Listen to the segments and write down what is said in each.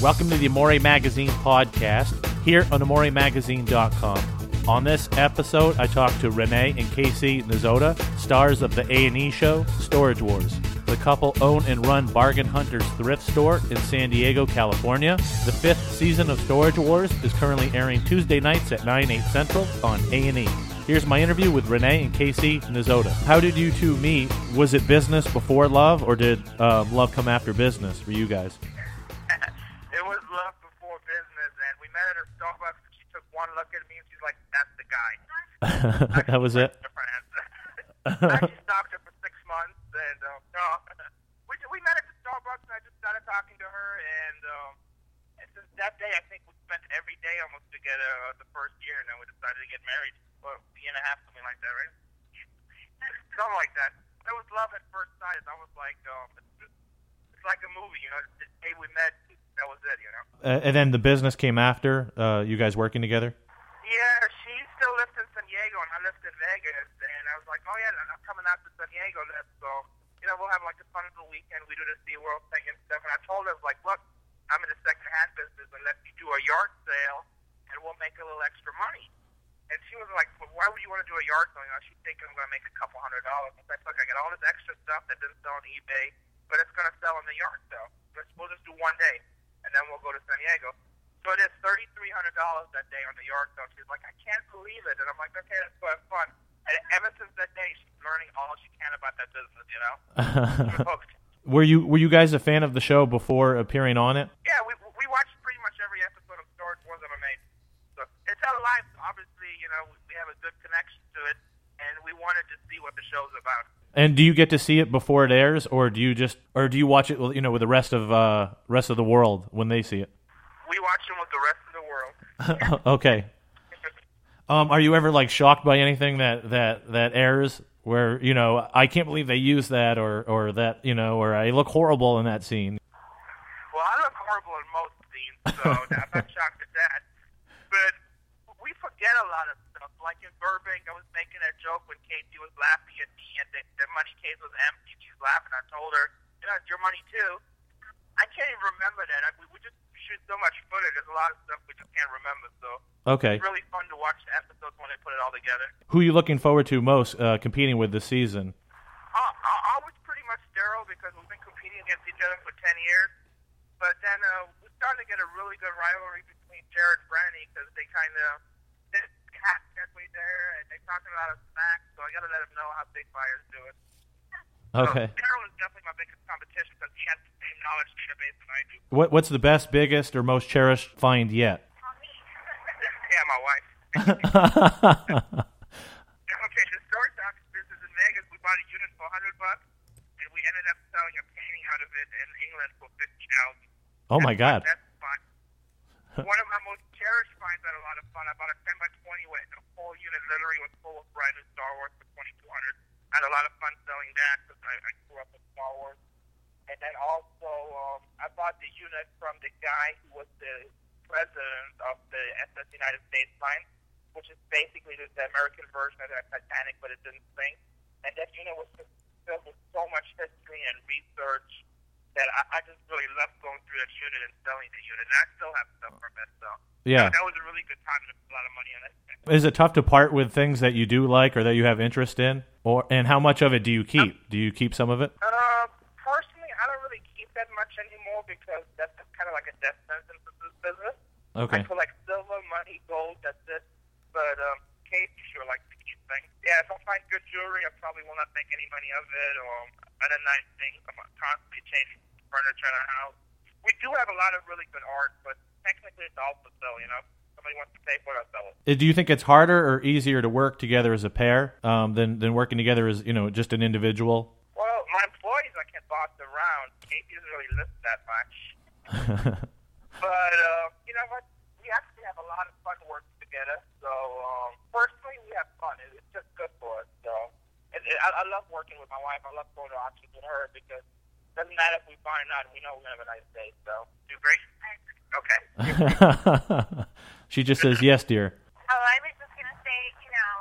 Welcome to the Amore Magazine podcast here on AmoreMagazine.com. On this episode, I talk to Rene and Casey Nezhoda, stars of the A&E show Storage Wars. The couple own and run Bargain Hunters thrift store in San Diego, California. The fifth season of Storage Wars is currently airing Tuesday nights at 9, 8 central on A&E. Here's my interview with Rene and Casey Nezhoda. How did you two meet? Was it business before love, or did uh, love come after business for you guys? It was love before business, and we met at a Starbucks. And she took one look at me, and she's like, "That's the guy." that was it. Different answer. I just her for six months, and um, no, we we met at the Starbucks, and I just started talking to her, and um, and since that day, I think we spent every day almost together uh, the first year, and then we decided to get married for a year and a half, something like that, right? something like that. That was love at first sight. I was like, um, it's, it's like a movie, you know. The day we met, that was it, you know. Uh, and then the business came after uh, you guys working together. Yeah, she still lives in San Diego, and I lived in Vegas, and I was like, oh yeah, I'm coming out to San Diego, go. You know, we'll have like a fun little weekend. We do the Sea World thing and stuff. And I told her, I was like, look, I'm in the second-hand business, and let's do a yard sale, and we'll make a little extra money. And she was like, well, why would you want to do a yard sale? You know, she's thinking I'm going to make a couple hundred dollars. I said, look, I got all this extra stuff that didn't sell on eBay, but it's going to sell in the yard sale. Let's, we'll just do one day, and then we'll go to San Diego. So it is thirty-three hundred dollars that day on the yard sale. She's like, I can't believe it, and I'm like, okay, that's fun. fun. And ever since that day, she's learning all she can about that business. You know. Were you were you guys a fan of the show before appearing on it? Yeah, we we watched pretty much every episode of Storage Wars ever made. So it's our life. Obviously, you know, we have a good connection to it, and we wanted to see what the show's about. And do you get to see it before it airs, or do you just, or do you watch it, you know, with the rest of uh, rest of the world when they see it? We watch them with the rest of the world. okay. Um, are you ever like shocked by anything that that that airs? Where you know I can't believe they use that, or or that you know, or I look horrible in that scene. Well, I look horrible in most scenes, so I'm not shocked at that. But we forget a lot of stuff. Like in Burbank, I was making a joke when Casey was laughing at me, and the, the money case was empty. She's laughing. I told her, you know, it's your money too. I can't even remember that. I, we, we just shoot so much footage. There's a lot of stuff we just can't remember. So Okay. it's really fun to watch the episodes when they put it all together. Who are you looking forward to most uh, competing with this season? Uh, I, I was pretty much Darrell because we've been competing against each other for 10 years. But then uh, we're starting to get a really good rivalry between Jarrod and Brandi because they kind of half halfway there and they're talking about a smack. So I got to let them know how Big Fire's doing. Okay. So Darrell is definitely my biggest competition because he has the same knowledge database that I do. What what's the best, biggest, or most cherished find yet? yeah, my wife. Okay, the story talks business in Vegas. We bought a unit for 100 bucks, and we ended up selling a painting out of it in England for 50000 oh my God. That's fun. One of my most cherished finds had a lot of fun. I bought a 10 by 20 with the whole unit literally was full of brand new Star Wars for 2200 I had a lot of fun selling that because I, I grew up with Star Wars. And then also, um, I bought the unit from the guy who was the president of the SS United States line, which is basically the, the American version of the Titanic, but it didn't sink. And that unit was just filled with so much history and research that I, I just really loved going through that unit and selling the unit. And I still have stuff from it, so Yeah. that was a really good time and a lot of money on it. Is it tough to part with things that you do like or that you have interest in? Or and how much of it do you keep? Do you keep some of it? Uh, personally, I don't really keep that much anymore because that's kind of like a death sentence in this business. Okay. I collect silver, money, gold, that's it. But um, Kate sure likes to keep things. Yeah, if I find good jewelry, I probably will not make any money of it. Or other nice things, I'm constantly changing furniture in our house. We do have a lot of really good art, but technically it's all for sale, you know? Somebody wants to pay for it, I'll sell it. Do you think it's harder or easier to work together as a pair um, than than working together as you know just an individual? Well, my employees I can boss around. Kate doesn't really listen that much. But uh, you know what? We actually have a lot of fun working together. So um, personally, we have fun. It, it's just good for us. So it, it, I, I love working with my wife. I love going to auctions with her because doesn't matter if we find out. We know we're gonna have a nice day. So do great. Okay. She just says yes, dear. Oh, I was just gonna say, you know,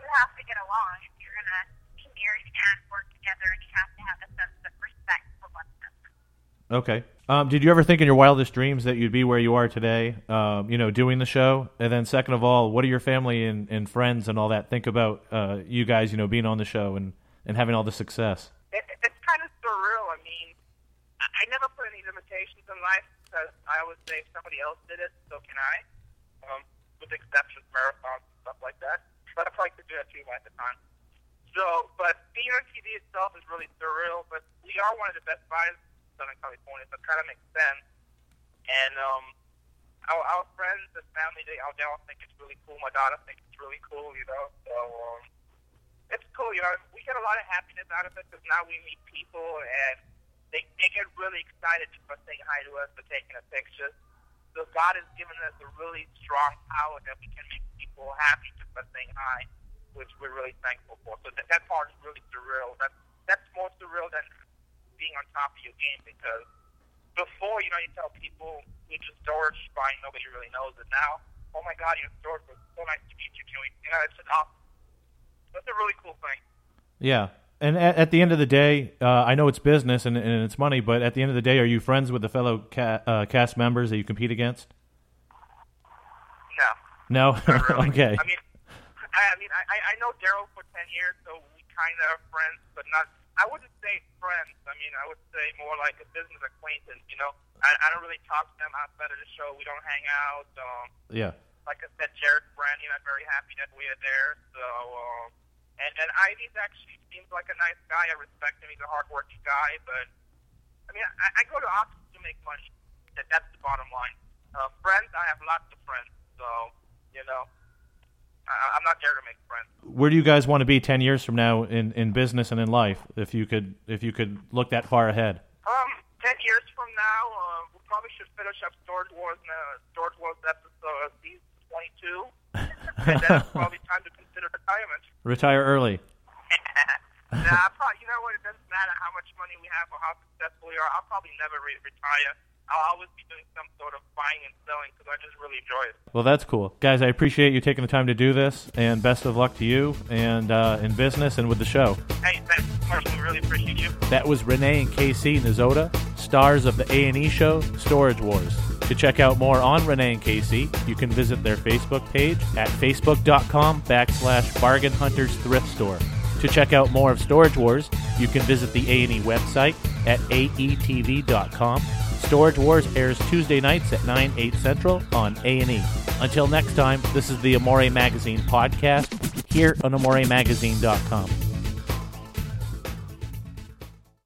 you have to get along if you're gonna be married and work together, and you have to have a sense of respect for one another. Okay. Um, did you ever think in your wildest dreams that you'd be where you are today, um, you know, doing the show? And then, second of all, what do your family and, and friends and all that think about uh, you guys, you know, being on the show and, and having all the success? It, it's kind of surreal. I mean, I, I never put any limitations in life because I always say if somebody else did it, so can I. Um, with exceptions, marathons and stuff like that. But I probably could do that too at the time. So, but being on TV itself is really surreal. But we are one of the best buys in Southern California, so it kind of makes sense. And um, our, our friends and family, they, all think it's really cool. My daughter thinks it's really cool, you know. So um, it's cool, you know. We get a lot of happiness out of it because now we meet people and they, they get really excited for saying hi to us, for taking a picture. So God has given us a really strong power that we can make people happy just by saying hi, which we're really thankful for. So that, that part is really surreal. That, that's more surreal than being on top of your game because before, you know, you tell people you're just storage fine, nobody really knows it. Now, oh my God, your storage was so nice to meet you. Can we, you know, it's just awesome. That's a really cool thing. Yeah. And at, at the end of the day, uh, I know it's business and, and it's money, but at the end of the day, are you friends with the fellow ca- uh, cast members that you compete against? No. No. Really. okay. I mean, I, I mean, I, I know Darrell for ten years, so we kind of are friends, but not. I wouldn't say friends. I mean, I would say more like a business acquaintance. You know, I, I don't really talk to them outside of the show. We don't hang out. Um, yeah. like I said, Jarrod Brandi, I'm very happy that we are there. So, um, and and Ivy's actually seems like a nice guy. I respect him. He's a hardworking guy. But I mean, I, I go to Austin to make money. That that's the bottom line. Uh, friends, I have lots of friends. So, you know, I, I'm not there to make friends. Where do you guys want to be ten years from now in, in business and in life? If you could, if you could look that far ahead. Um, ten years from now, uh, we probably should finish up Storage Wars, uh, Storage Wars episode uh, season 22, and then it's probably time to retirement. Retire early. nah, probably, you know what? It doesn't matter how much money we have or how successful we are. I'll probably never re- retire. I'll always be doing some sort of buying and selling because I just really enjoy it. Well, that's cool, guys. I appreciate you taking the time to do this, and best of luck to you and uh, in business and with the show. Hey, thanks so much. We really appreciate you. That was Rene and Casey Nezhoda, stars of the A&E show Storage Wars. To check out more on Rene and Casey, you can visit their Facebook page at facebook.com backslash bargain hunters thrift store. To check out more of Storage Wars, you can visit the A&E website at aetv.com. Storage Wars airs Tuesday nights at 9, 8 central on A&E. Until next time, this is the Amore Magazine podcast here on AmoreMagazine.com.